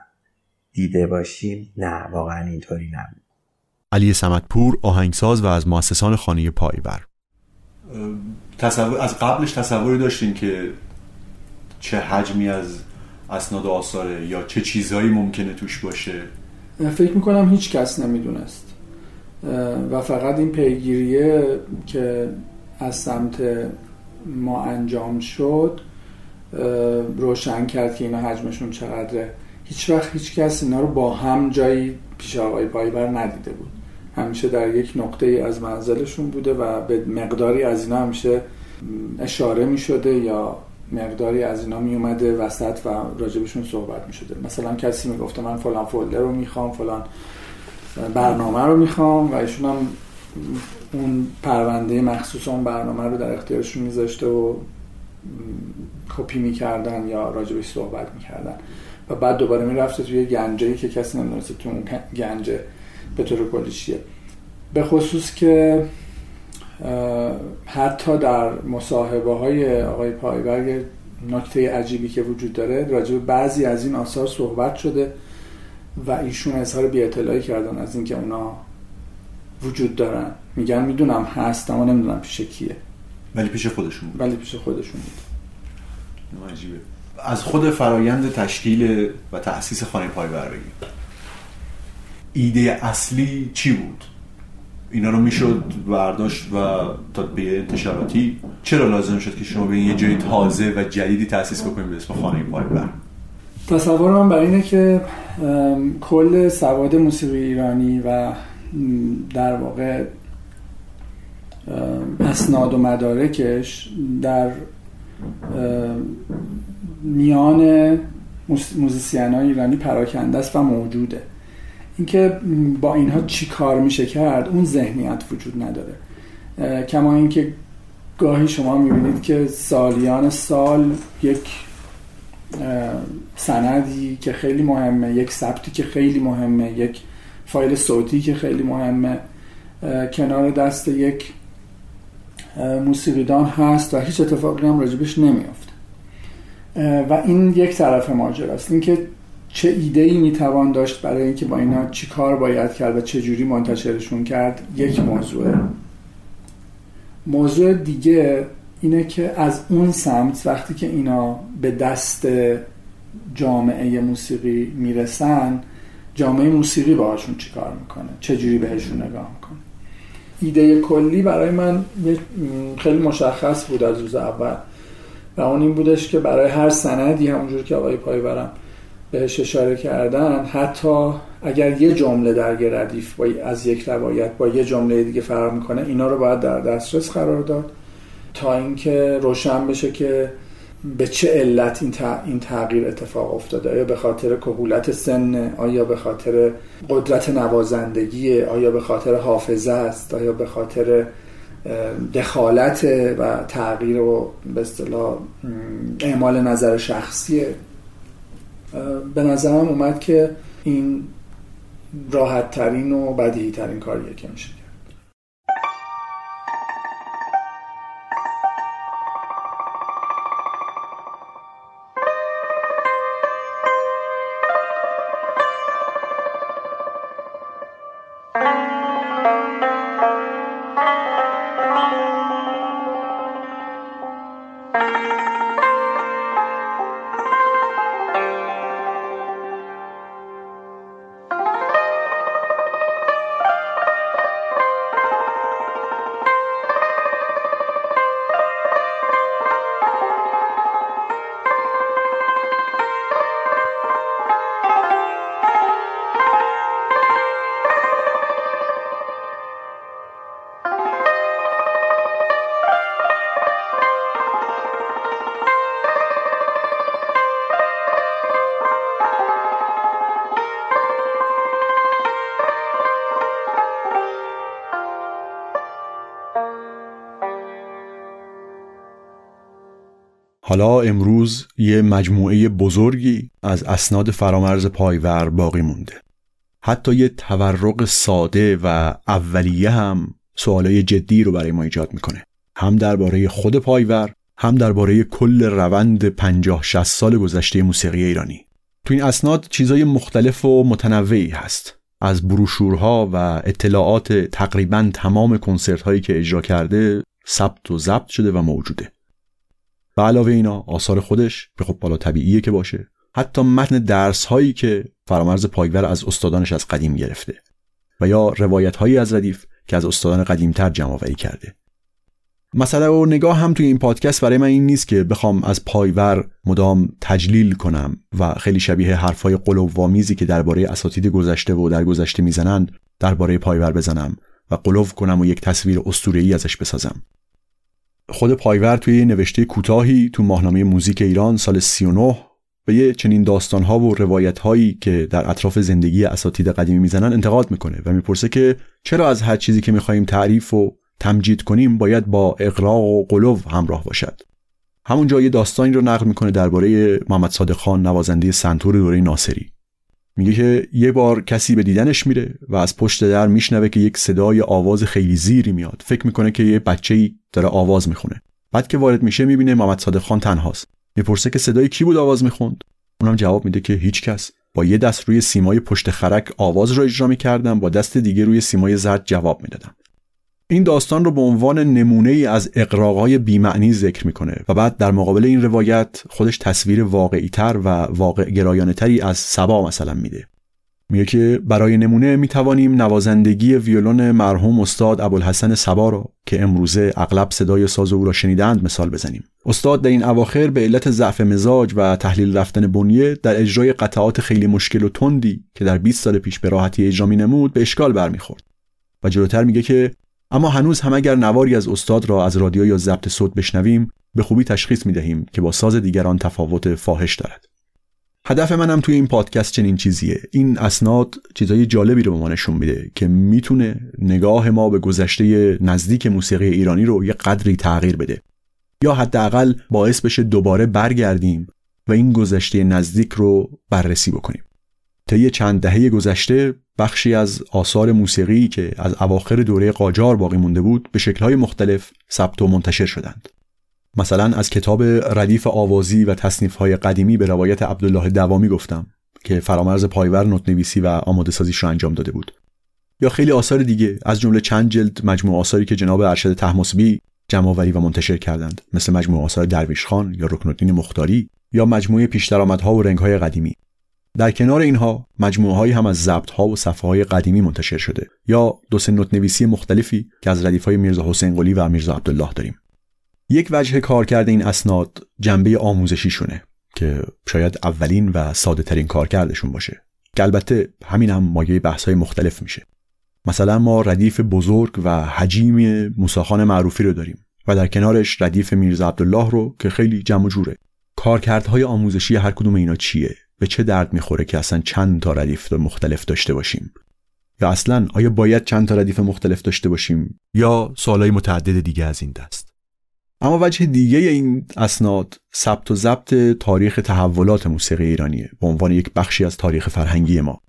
دیده باشیم. نه واقعا اینطوری نبود. علی سمتپور آهنگساز و از مؤسسان خانه پایور. تصور از قبلش تصوری داشتین که چه حجمی از اسناد آثاره یا چه چیزهایی ممکنه توش باشه؟ فکر می‌کنم هیچ کس نمی‌دونست. و فقط این پیگیریه که از سمت ما انجام شد روشن کرد که اینا حجمشون چقدره. هیچ وقت هیچ کس اینا رو با هم جایی پیش آقای پایبر ندیده بود. همیشه در یک نقطه ای از منزلشون بوده و به مقداری از اینا همیشه اشاره می شده یا مقداری از اینا می اومده وسط و راجبشون صحبت می شده. مثلا کسی می گفته من فلان فولدر رو می‌خوام فلان برنامه رو می‌خوام و ایشون هم اون پرونده مخصوص اون برنامه رو در اختیارشون میذاشته و کپی می‌کردن یا راجبش صحبت می‌کردن. و بعد دوباره می‌رفته توی گنجه که کسی نمی‌دونسته تو اون گنجه به طور کلی به خصوص که حتی در مصاحبه های آقای پایبرگ نکته عجیبی که وجود داره راجب بعضی از این آثار صحبت شده و ایشون اظهار بی اطلاعی کردن از اینکه اونا وجود دارن. میگن می‌دونم هست اما نمی‌دونم پیش کیه. ولی پیش خودشون بود. ولی پیش خودشون بود. عجیبه. از خود فرایند تشکیل و تأسیس خانه پایور بگیم ایده اصلی چی بود؟ اینا رو می‌شد برداشت و تا به انتشاراتی. چرا لازم شد که شما به یه جای تازه و جدیدی تأسیس بکنید به اسم خانه پایور تصور من بر اینه که کل سواد موسیقی ایرانی و در واقع اسناد و مدارکش در میان موزیسین های ایرانی پراکنده است و موجوده. اینکه با اینها چی کار میشه کرد اون ذهنیت وجود نداره. کما اینکه گاهی شما می‌بینید که سالیان سال یک سندی که خیلی مهمه یک ثبتی که خیلی مهمه یک فایل صوتی که خیلی مهمه کنار دست یک موسیقیدان هست و هیچ اتفاقی هم راجبش نمیافته و این یک طرف ماجراست اینکه چه ایده ای می‌توان داشت برای اینکه با اینا چی کار باید کرد و چه جوری منتشرشون کرد یک موضوعه موضوع دیگه اینه که از اون سمت وقتی که اینا به دست جامعه موسیقی می‌رسن جامعه موسیقی باهاشون چیکار می‌کنه؟ چه جوری بهشون نگاه می‌کنه؟ ایده کلی برای من خیلی مشخص بود از روز اول. و اون این بودش که برای هر سندی همونجور که آقای پایورم بهش اشاره کردن حتی اگر یه جمله در ردیف با از یک روایت با یه جمله دیگه فرق می‌کنه اینا رو باید در دسترس قرار داد تا اینکه روشن بشه که به چه علت این, این تغییر اتفاق افتاده؟ آیا به خاطر کهولت سن؟ آیا به خاطر قدرت نوازندگی؟ آیا به خاطر حافظه است؟ آیا به خاطر دخالت و تغییر و به اصطلاح اعمال نظر شخصیه به نظرم اومد که این راحت ترین و بدیهی ترین کاریه که میشه حالا امروز یه مجموعه بزرگی از اسناد فرامرز پایور باقی مونده. حتی یه تورق ساده و اولیه هم سوالای جدی رو برای ما ایجاد می‌کنه. هم درباره خود پایور هم درباره کل روند پنجاه 60 سال گذشته موسیقی ایرانی. تو این اسناد چیزای مختلف و متنوعی هست. از بروشورها و اطلاعات تقریبا تمام کنسرت هایی که اجرا کرده ثبت و ضبط شده و موجوده. به علاوه اینا آثار خودش به خب بالا طبیعیه که باشه. حتی متن درس هایی که فرامرز پایور از استادانش از قدیم گرفته و یا روایت هایی از ردیف که از استادان قدیمتر جمع آوری کرده. مسئله و نگاه هم توی این پادکست برای من این نیست که بخوام از پایور مدام تجلیل کنم و خیلی شبیه حرفای قلووامیزی که درباره اساتید گذشته و در گذشته می‌زنند درباره پایور بزنم و قلوو کنم و یک تصویر اسطوره‌ای ازش بسازم. خود پایور توی نوشته کوتاهی تو ماهنامه موزیک ایران سال 39 به یه چنین داستانها و روایتهایی که در اطراف زندگی اساتید قدیمی می‌زنن انتقاد می‌کنه و می‌پرسه که چرا از هر چیزی که می‌خواهیم تعریف و تمجید کنیم باید با اقراق و قلوب همراه باشد. همونجا یه داستانی رو نقل می‌کنه درباره محمد صادق خان نوازنده سنتور دوره ناصری. میگه که یه بار کسی به دیدنش میره و از پشت در میشنوه که یک صدای آواز خیلی زیری میاد. فکر می‌کنه که یه بچه داره آواز می‌خونه. بعد که وارد میشه می‌بینه محمد صادق خان تنهاست. می‌پرسه که صدای کی بود آواز می‌خوند؟ اونم جواب میده که هیچ کس. با یه دست روی سیمای پشت خرک آواز رو اجرا می کردم با دست دیگه روی سیمای زرد جواب می‌دادم. این داستان رو به عنوان نمونه ای از اقراقای بیمعنی ذکر می‌کنه و بعد در مقابل این روایت خودش تصویر واقعی تر و واقع تری از سبا مثلا میده. میگه که برای نمونه می‌توانیم نوازندگی ویولون مرحوم استاد ابوالحسن سبا رو که امروزه اغلب صدای ساز او را شنیدند مثال بزنیم. استاد در این اواخر به علت ضعف مزاج و تحلیل رفتن بنیه در اجرای قطعات خیلی مشکل و تندی که در 20 سال پیش به راحتی اجرا نمود به اشکال برمیخورد. و جلوتر میگه که اما هنوز هم اگر نواری از استاد را از رادیو یا ضبط صوت بشنویم به خوبی تشخیص می دهیم که با ساز دیگران تفاوت فاحش دارد. هدف منم توی این پادکست چنین چیزیه. این اسناد چیزای جالبی رو به ما نشون میده که می‌تونه نگاه ما به گذشته نزدیک موسیقی ایرانی رو یه قدری تغییر بده. یا حداقل باعث بشه دوباره برگردیم و این گذشته نزدیک رو بررسی بکنیم. طی چند دهه گذشته بخشی از آثار موسیقی که از اواخر دوره قاجار باقی مونده بود به شکل‌های مختلف ثبت و منتشر شدند. مثلا از کتاب ردیف آوازی و تصنیف‌های قدیمی به روایت عبدالله دوامی گفتم که فرامرز پایور نوت‌نویسی و آماده سازیش رو انجام داده بود. یا خیلی آثار دیگه از جمله چند جلد مجموع آثاری که جناب ارشد تحماسبی جمعآوری و منتشر کردند مثل مجموع آثار درویش خان یا رکن مختاری یا مجموعه پیشدرآمدها و رنگهای قدیمی. در کنار اینها مجموعه هم از ضبط ها و صفحه های قدیمی منتشر شده یا دو سه نوت نویسی مختلفی که از ردیف های میرزا حسین قلی و میرزا عبدالله داریم. یک وجه کار کرده این اسناد جنبه آموزشی شونه که شاید اولین و ساده ترین کار کردشون باشه. که البته همین هم مایه بحث های مختلف میشه. مثلا ما ردیف بزرگ و حجیم موساخان معروفی رو داریم و در کنارش ردیف میرزا عبدالله رو که خیلی جمع جوره. کارکردهای آموزشی هر کدوم اینا چیه؟ به چه درد می‌خوره که اصلا چند تا ردیف مختلف داشته باشیم؟ یا اصلا آیا باید چند تا ردیف مختلف داشته باشیم؟ یا سوالای متعدد دیگه از این دست؟ اما وجه دیگه این اسناد ثبت و ضبط تاریخ تحولات موسیقی ایرانیه به عنوان یک بخشی از تاریخ فرهنگی ما.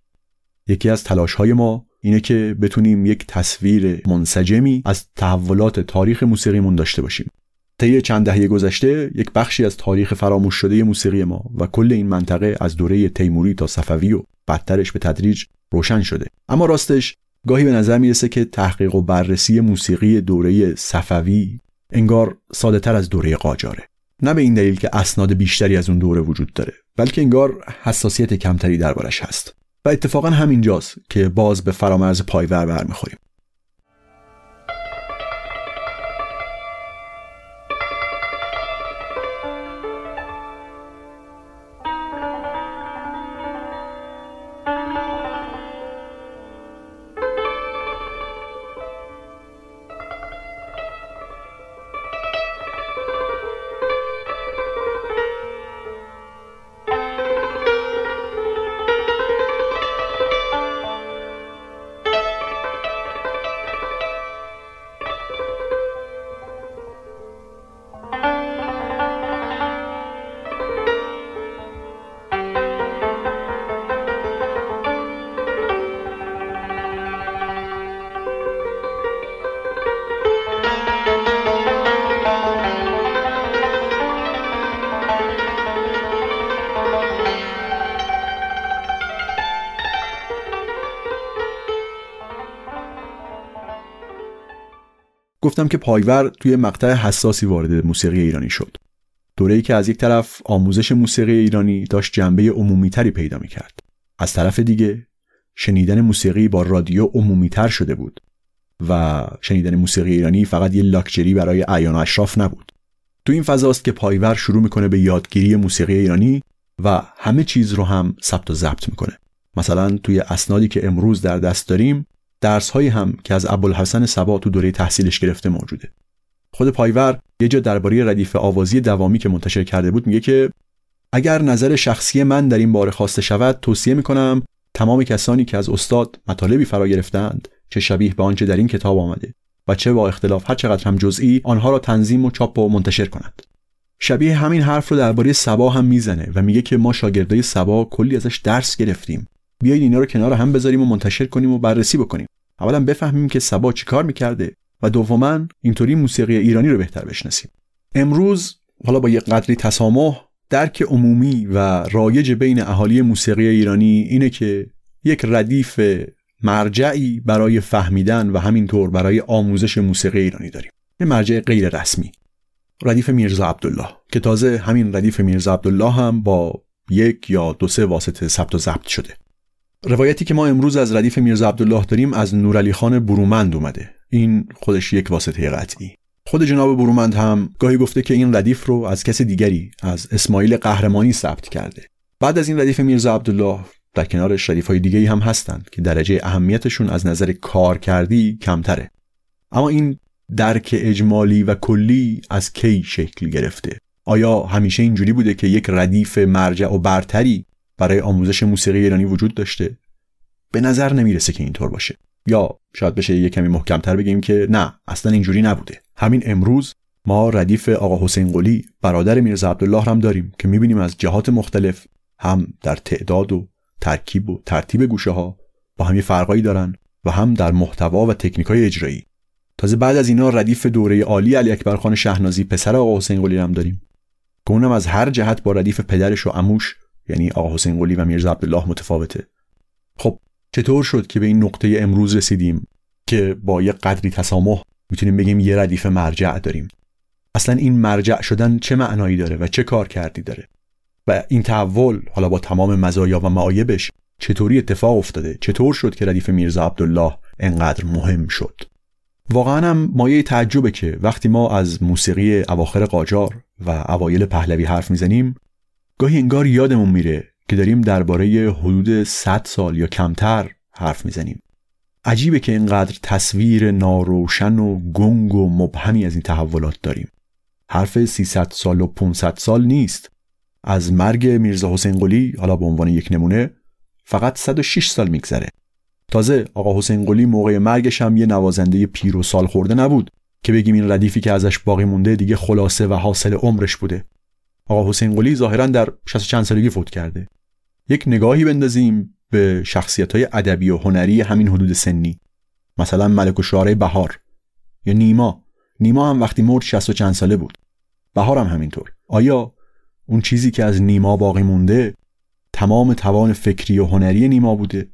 یکی از تلاش های ما اینه که بتونیم یک تصویر منسجمی از تحولات تاریخ موسیقیمون داشته باشیم. طی چند دهه گذشته یک بخشی از تاریخ فراموش شده موسیقی ما و کل این منطقه از دوره تیموری تا صفوی و بدترش به تدریج روشن شده. اما راستش گاهی به نظر می‌رسه که تحقیق و بررسی موسیقی دوره صفوی انگار ساده تر از دوره قاجاره. نه به این دلیل که اسناد بیشتری از اون دوره وجود داره بلکه انگار حساسیت کمتری دربارش هست. و اتفاقا همینجاست که باز به فرامرز پایور برمیخوریم. گفتم که پایور توی مقطع حساسی وارد موسیقی ایرانی شد. دوره‌ای که از یک طرف آموزش موسیقی ایرانی داشت جنبه عمومیتری پیدا می‌کرد. از طرف دیگه شنیدن موسیقی با رادیو عمومیتر شده بود و شنیدن موسیقی ایرانی فقط یه لاکچری برای اعیان و اشراف نبود. تو این فضاست که پایور شروع می‌کنه به یادگیری موسیقی ایرانی و همه چیز رو هم ثبت و ضبط می‌کنه. مثلا توی اسنادی که امروز در دست داریم درس هایی هم که از ابوالحسن سبا تو دوره تحصیلش گرفته موجوده. خود پایور یه جا درباره ردیف آوازی دوامی که منتشر کرده بود میگه که اگر نظر شخصی من در این باره خواسته شود توصیه می‌کنم تمام کسانی که از استاد مطالبی فرا گرفتند چه شبیه به آنچه در این کتاب آمده و چه با اختلاف هر چقدر هم جزئی آنها را تنظیم و چاپ و منتشر کنند. شبیه همین حرف رو درباره سبا هم می‌زنه و میگه که ما شاگردای سبا کلی ازش درس گرفتیم. بیایید اینا رو کنار هم بذاریم و منتشر کنیم و بررسی بکنیم. اولا بفهمیم که سبا چی کار می‌کرده و دوما اینطوری موسیقی ایرانی رو بهتر بشناسیم. امروز حالا با یه قدری تسامح درک عمومی و رایج بین اهالی موسیقی ایرانی اینه که یک ردیف مرجعی برای فهمیدن و همینطور برای آموزش موسیقی ایرانی داریم. یه مرجع غیر رسمی. ردیف میرزا عبدالله که تازه همین ردیف میرزا عبدالله هم با یک یا دو سه واسطه ثبت و ضبط شده. روایتی که ما امروز از ردیف میرزا عبدالله داریم از نورعلی خان برومند اومده. این خودش یک واسطه قطعی. خود جناب برومند هم گاهی گفته که این ردیف رو از کس دیگری از اسماعیل قهرمانی ثبت کرده. بعد از این ردیف میرزا عبدالله در کنارش ردیف های دیگه هم هستند که درجه اهمیتشون از نظر کار کردی کمتره. اما این درک اجمالی و کلی از کی شکل گرفته؟ آیا همیشه اینجوری بوده که یک ردیف مرجع و برتری برای آموزش موسیقی ایرانی وجود داشته. به نظر نمی‌رسه که اینطور باشه. یا شاید بشه یه کمی محکمتر بگیم که نه اصلا اینجوری نبوده. همین امروز ما ردیف آقا حسین قلی برادر میرزا عبدالله هم داریم که می‌بینیم از جهات مختلف هم در تعداد و ترکیب و ترتیب گوشه ها با هم فرقایی دارن و هم در محتوا و تکنیک های اجرایی. تازه بعد از اینا ردیف دوره عالی علی اکبر خان شهنازی پسر آقا حسین قلی هم داریم. که اونم از هر جهت با ردیف پدرش و عموش یعنی آقا حسین قلی و میرزا عبدالله متفاوته. خب چطور شد که به این نقطه امروز رسیدیم که با یه قدری تسامح می‌تونیم بگیم یه ردیف مرجع داریم؟ اصلا این مرجع شدن چه معنایی داره و چه کار کردی داره؟ و این تحول حالا با تمام مزایا و معایبش چطوری اتفاق افتاده؟ چطور شد که ردیف میرزا عبدالله انقدر مهم شد؟ واقعا هم مایه تعجبه که وقتی ما از موسیقی اواخر قاجار و اوایل پهلوی حرف می‌زنیم گاهی انگار یادمون میره که داریم درباره حدود 100 سال یا کمتر حرف می‌زنیم. عجیبه که اینقدر تصویر ناروشن و گنگ و مبهمی از این تحولات داریم. حرف 300 سال و 500 سال نیست. از مرگ میرزا حسین قلی حالا به عنوان یک نمونه فقط 106 سال میگذره. تازه آقا حسین قلی موقع مرگش هم یه نوازنده پیر و سال خورده نبود که بگیم این ردیفی که ازش باقی مونده دیگه خلاصه و حاصل عمرش بوده. آقا حسین قلی ظاهرا در 60 چند سالگی فوت کرده. یک نگاهی بندازیم به شخصیت های ادبی و هنری همین حدود سنی. مثلا ملک و شعره بهار یا نیما. نیما هم وقتی مرد 60 و چند ساله بود. بهار هم همینطور. آیا اون چیزی که از نیما باقی مونده تمام توان فکری و هنری نیما بوده؟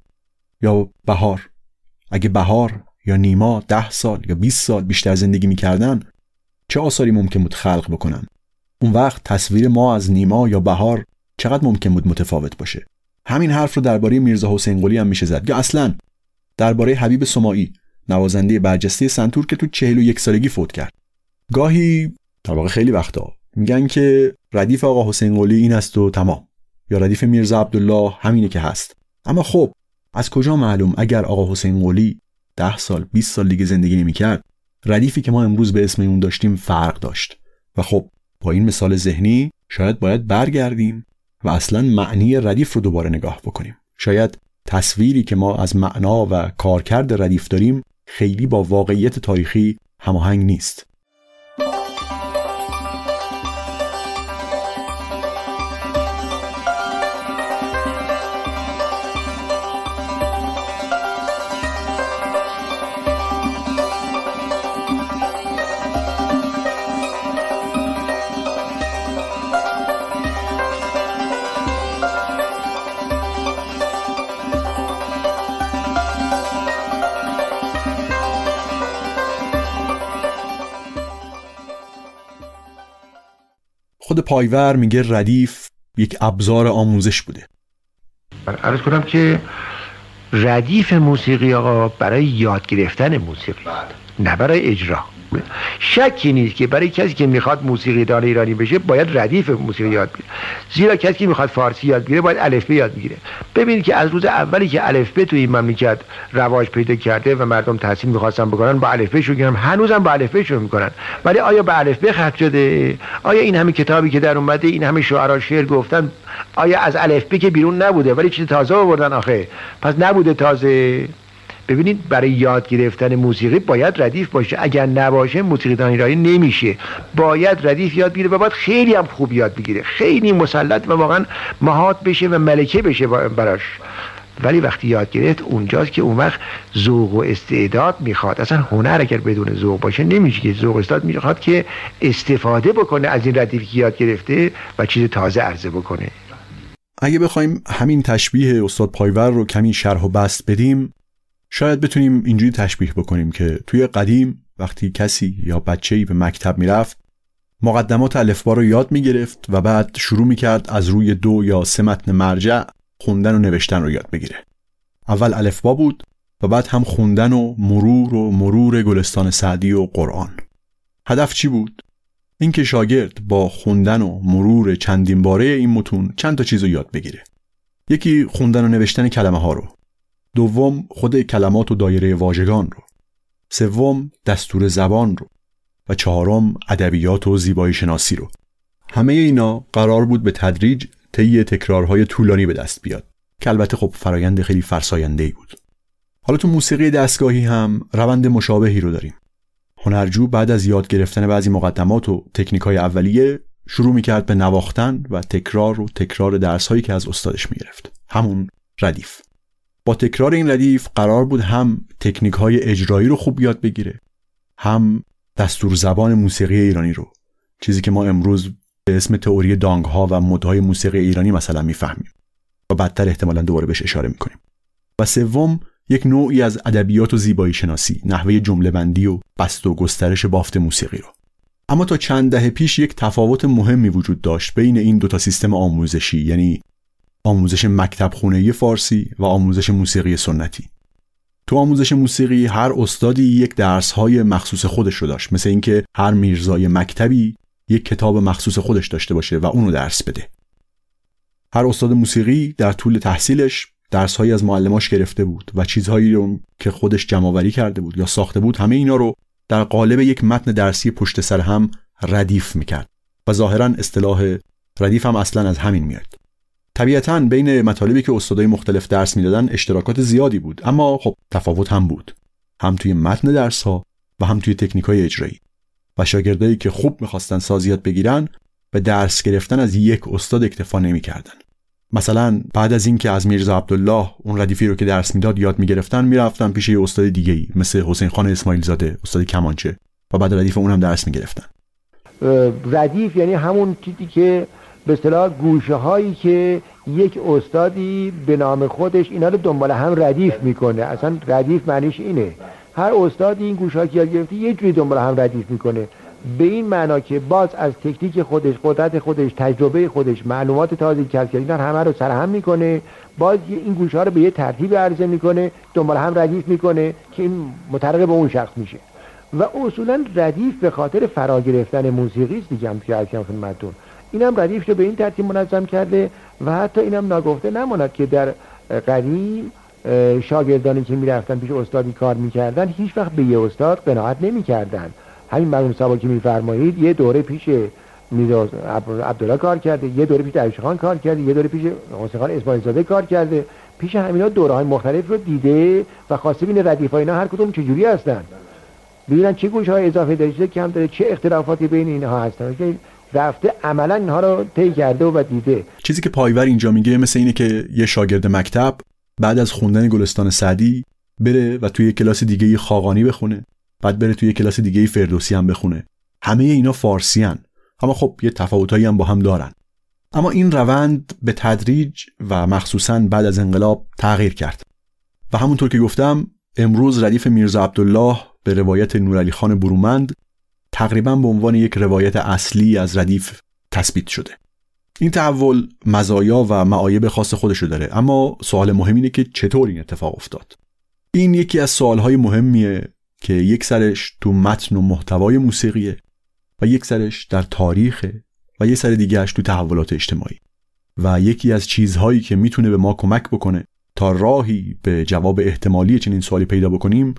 یا بهار؟ اگه بهار یا نیما ده سال یا 20 سال بیشتر زندگی می‌کردن چه آثاری ممکن بود خلق بکنن؟ اون وقت تصویر ما از نیما یا بهار چقدر ممکن بود متفاوت باشه؟ همین حرف رو درباره میرزا حسین قلی هم میشه زد. یا اصلا درباره حبیب سماعی نوازنده برجسته سنتور که تو چهل و یک سالگی فوت کرد. گاهی در واقع خیلی وقتا میگن که ردیف آقا حسین قلی این است و تمام. یا ردیف میرزا عبدالله همینه که هست. اما خب از کجا معلوم اگر آقا حسین قلی ده سال 20 سال دیگه زندگی نمی‌کرد ردیفی که ما امروز به اسم اون داشتیم فرق داشت. و خب با این مثال ذهنی شاید باید برگردیم و اصلا معنی ردیف رو دوباره نگاه بکنیم. شاید تصویری که ما از معنا و کارکرد ردیف داریم خیلی با واقعیت تاریخی هماهنگ نیست. پایور میگه ردیف یک ابزار آموزش بوده. عرض کنم که ردیف موسیقی آقا برای یاد گرفتن موسیقی نه برای اجرا. شکی نیست که برای کسی که می‌خواد موسیقی دان ایرانی بشه باید ردیف موسیقی یاد بگیره. زیرا کسی که می‌خواد فارسی یاد بگیره باید الفبه یاد بگیره. ببینید که از روز اولی که الفبه توی این مملکت رواج پیدا کرده و مردم تحصیل می‌خواستن بکنن با الفبه شروع کردن. هنوزم با الفبه شروع می‌کنن. ولی آیا به الفبه ختم شده؟ آیا این همه کتابی که در اومده این همه شعرا شعر گفتن آیا از الفبه که بیرون نبوده؟ ولی چیز تازه آوردن آخه. پس نبوده تازه. ببینید برای یاد گرفتن موسیقی باید ردیف باشه. اگر نباشه موسیقی دان ایرانی نمیشه. باید ردیف یاد بگیره و باید خیلی هم خوب یاد بگیره. خیلی مسلط و واقعا مهات بشه و ملکه بشه براش. ولی وقتی یاد گرفت اونجاست که اون وقت ذوق و استعداد می‌خواد. اصلا هنر اگر بدون ذوق باشه نمیشه که ذوق استاد می‌خواد که استفاده بکنه از این ردیفی که یاد گرفته و چیز تازه عرضه بکنه. اگه بخوایم همین تشبیه استاد پایور رو کمی شرح و بست بدیم شاید بتونیم اینجوری تشبیه بکنیم که توی قدیم وقتی کسی یا بچه‌ای به مکتب می‌رفت مقدمات الفبا رو یاد می‌گرفت و بعد شروع می‌کرد از روی دو یا سه متن مرجع خوندن و نوشتن رو یاد بگیره. اول الفبا بود و بعد هم خوندن و مرور و مرور گلستان سعدی و قرآن. هدف چی بود؟ اینکه شاگرد با خوندن و مرور چندین باره این متون چند تا چیز رو یاد بگیره. یکی خوندن و نوشتن کلمه ها رو. دوم خود کلمات و دایره واژگان رو. سوم دستور زبان رو. و چهارم ادبیات و زیبایی شناسی رو. همه اینا قرار بود به تدریج طی تکرارهای طولانی به دست بیاد. که البته خب فرایند خیلی فرساینده ای بود. حالا تو موسیقی دستگاهی هم روند مشابهی رو داریم. هنرجو بعد از یاد گرفتن بعضی مقدمات و تکنیک های اولیه شروع می‌کرد به نواختن و تکرار و تکرار درس هایی که از استادش می‌گرفت. همون ردیف. با تکرار این ردیف قرار بود هم تکنیک های اجرایی رو خوب یاد بگیره هم دستور زبان موسیقی ایرانی رو چیزی که ما امروز به اسم تئوری دانگ ها و مدهای موسیقی ایرانی مثلا می‌فهمیم و بعدتر احتمالا دوباره بهش اشاره می‌کنیم. و سوم یک نوعی از ادبیات و زیبایی شناسی نحوه جمله بندی و بست و گسترش بافت موسیقی رو. اما تا چند دهه پیش یک تفاوت مهمی وجود داشت بین این دو تا سیستم آموزشی یعنی آموزش مکتب خونه فارسی و آموزش موسیقی سنتی. تو آموزش موسیقی هر استادی یک درس های مخصوص خودش رو داشت. مثل اینکه هر میرزای مکتبی یک کتاب مخصوص خودش داشته باشه و اونو درس بده. هر استاد موسیقی در طول تحصیلش درسهایی از معلماش گرفته بود و چیزهایی رو که خودش جمعآوری کرده بود یا ساخته بود همه اینا رو در قالب یک متن درسی پشت سر هم ردیف می‌کرد. و ظاهرا اصطلاح ردیف هم اصلا از همین میاد. طبیعتا بین مطالبی که استادای مختلف درس می‌دادن اشتراکات زیادی بود. اما خب تفاوت هم بود. هم توی متن درس ها و هم توی تکنیک های اجرایی. و شاگردایی که خوب می‌خواستن سازیات بگیرن به درس گرفتن از یک استاد اکتفا نمی‌کردن. مثلا بعد از اینکه از میرزا عبدالله اون ردیفی رو که درس می‌داد یاد می‌گرفتن می‌رفتن پیش یه استاد دیگه ای مثل حسین خان اسماعیل زاده استاد کمانچه. و بعد ردیف اونم درس می‌گرفتن. ردیف یعنی همون چیزی که به اصطلاح گوشه هایی که یک استادی به نام خودش اینا رو دنبال هم ردیف می‌کنه. اصلا ردیف معنیش اینه. هر استادی این گوشه که یاد گرفته یه جوری دنبال هم ردیف می‌کنه. به این معنا که باز از تکنیک خودش قدرت خودش تجربه خودش معلومات تازه کسب اینا همه رو سرهم می‌کنه. باز این گوشه ها رو به یه ترتیب عرضه می‌کنه دنبال هم ردیف می‌کنه که این مترقب به اون شخص میشه. و اصولا ردیف به خاطر فرا گرفتن موسیقی است دیگه هم که خدمتتون. اینم ردیف رو به این ترتیب منظم کرده و حتی اینم نگفته نماند که در قدیم شاگردانی که می‌رفتن پیش استادی کار می‌کردن هیچ وقت به یه استاد قناعت نمی‌کردن. همین مرحوم سبا که میفرمایید یه دوره پیش میرزا عبدالله کار کرده یه دوره پیش درویش خان کار کرده یه دوره پیش حسین خان اسماعیل زاده کار کرده. پیش همینا دوره های مختلف رو دیده و خواسته بینه ردیف اینا هر کدوم چجوری هستن. ببینن چه گوش های اضافه داره چه کم داره چه اختلافاتی بین اینها هستن. رفته عملا اینها رو طی کرده و دیده. چیزی که پایور اینجا میگه مثل اینه که یه شاگرد مکتب بعد از خوندن گلستان سعدی بره و توی کلاس دیگه خاقانی بخونه بعد بره توی کلاس دیگه فردوسی هم بخونه. همه اینا فارسی هن. اما خب یه تفاوتایی هم با هم دارن. اما این روند به تدریج و مخصوصا بعد از انقلاب تغییر کرد. و همونطور که گفتم امروز ردیف میرزا عبدالله به روایت نورعلی خان برومند تقریبا به عنوان یک روایت اصلی از ردیف تثبیت شده. این تحول مزایا و معایب خاص خودشو داره اما سوال مهم اینه که چطور این اتفاق افتاد؟ این یکی از سوالهای مهمیه که یک سرش تو متن و محتوای موسیقیه و یک سرش در تاریخ و یک سر دیگهش تو تحولات اجتماعی و یکی از چیزهایی که می‌تونه به ما کمک بکنه تا راهی به جواب احتمالی چنین سوالی پیدا بکنیم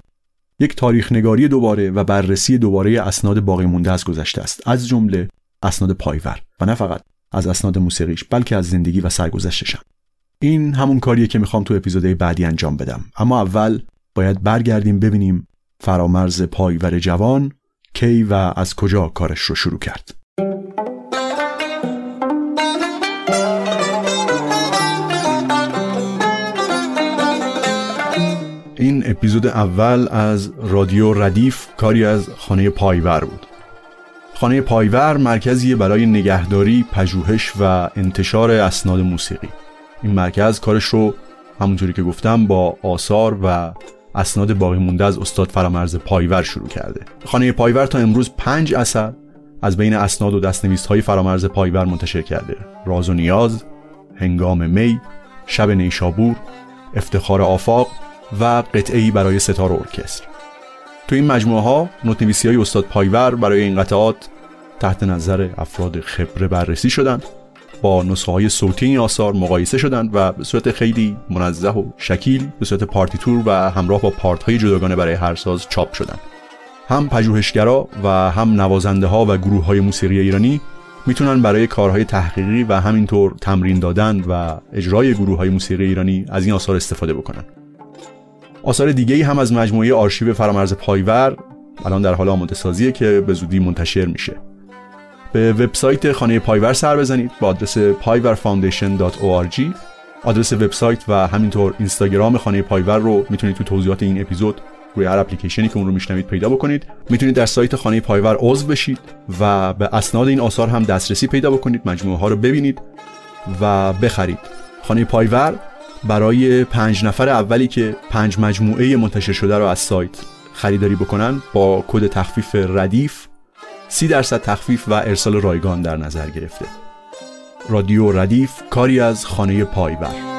یک تاریخ نگاری دوباره و بررسی دوباره اسناد باقی مونده از گذشته است. از جمله اسناد پایور و نه فقط از اسناد موسیقیش بلکه از زندگی و سرگذشتشم این همون کاریه که می‌خوام تو اپیزودهای بعدی انجام بدم. اما اول باید برگردیم ببینیم فرامرز پایور جوان کی و از کجا کارش رو شروع کرد. این اپیزود اول از رادیو ردیف کاری از خانه پایور بود. خانه پایور مرکزی برای نگهداری، پژوهش و انتشار اسناد موسیقی. این مرکز کارش رو همونطوری که گفتم با آثار و اسناد باقی مونده از استاد فرامرز پایور شروع کرده. خانه پایور تا امروز پنج اثر از بین اسناد و دستنویس های فرامرز پایور منتشر کرده. راز و نیاز هنگام می شب نیشابور افتخار آفاق و قطعه‌ای برای سه‌تار و ارکستر. تو این مجموعه ها نوتنویسی های استاد پایور برای این قطعات تحت نظر افراد خبره بررسی شدند با نسخه های صوتی این آثار مقایسه شدند و به صورت خیلی منزه و شکیل به صورت پارتیتور و همراه با پارت های جداگانه برای هر ساز چاپ شدند. هم پژوهشگرا و هم نوازنده ها و گروه های موسیقی ایرانی می‌تونن برای کارهای تحقیقی و همینطور تمرین دادن و اجرای گروه های موسیقی ایرانی از این آثار استفاده بکنن. آثار دیگه هم از مجموعه آرشیو فرامرز پایور الان در حال آماده سازیه که به زودی منتشر میشه. به وبسایت خانه پایور سر بزنید. با آدرس payverfoundation.org آدرس وبسایت و همینطور اینستاگرام خانه پایور رو می‌تونید تو توضیحات این اپیزود روی هر اپلیکیشنی که اون رو میشنوید پیدا بکنید. می‌تونید در سایت خانه پایور عضو بشید و به اسناد این آثار هم دسترسی پیدا بکنید. مجموعه ها رو ببینید و بخرید. خانه پایور برای پنج نفر اولی که پنج مجموعه منتشر شده رو از سایت خریداری بکنن با کد تخفیف ردیف سی درصد تخفیف و ارسال رایگان در نظر گرفته. رادیو ردیف کاری از خانه پایور.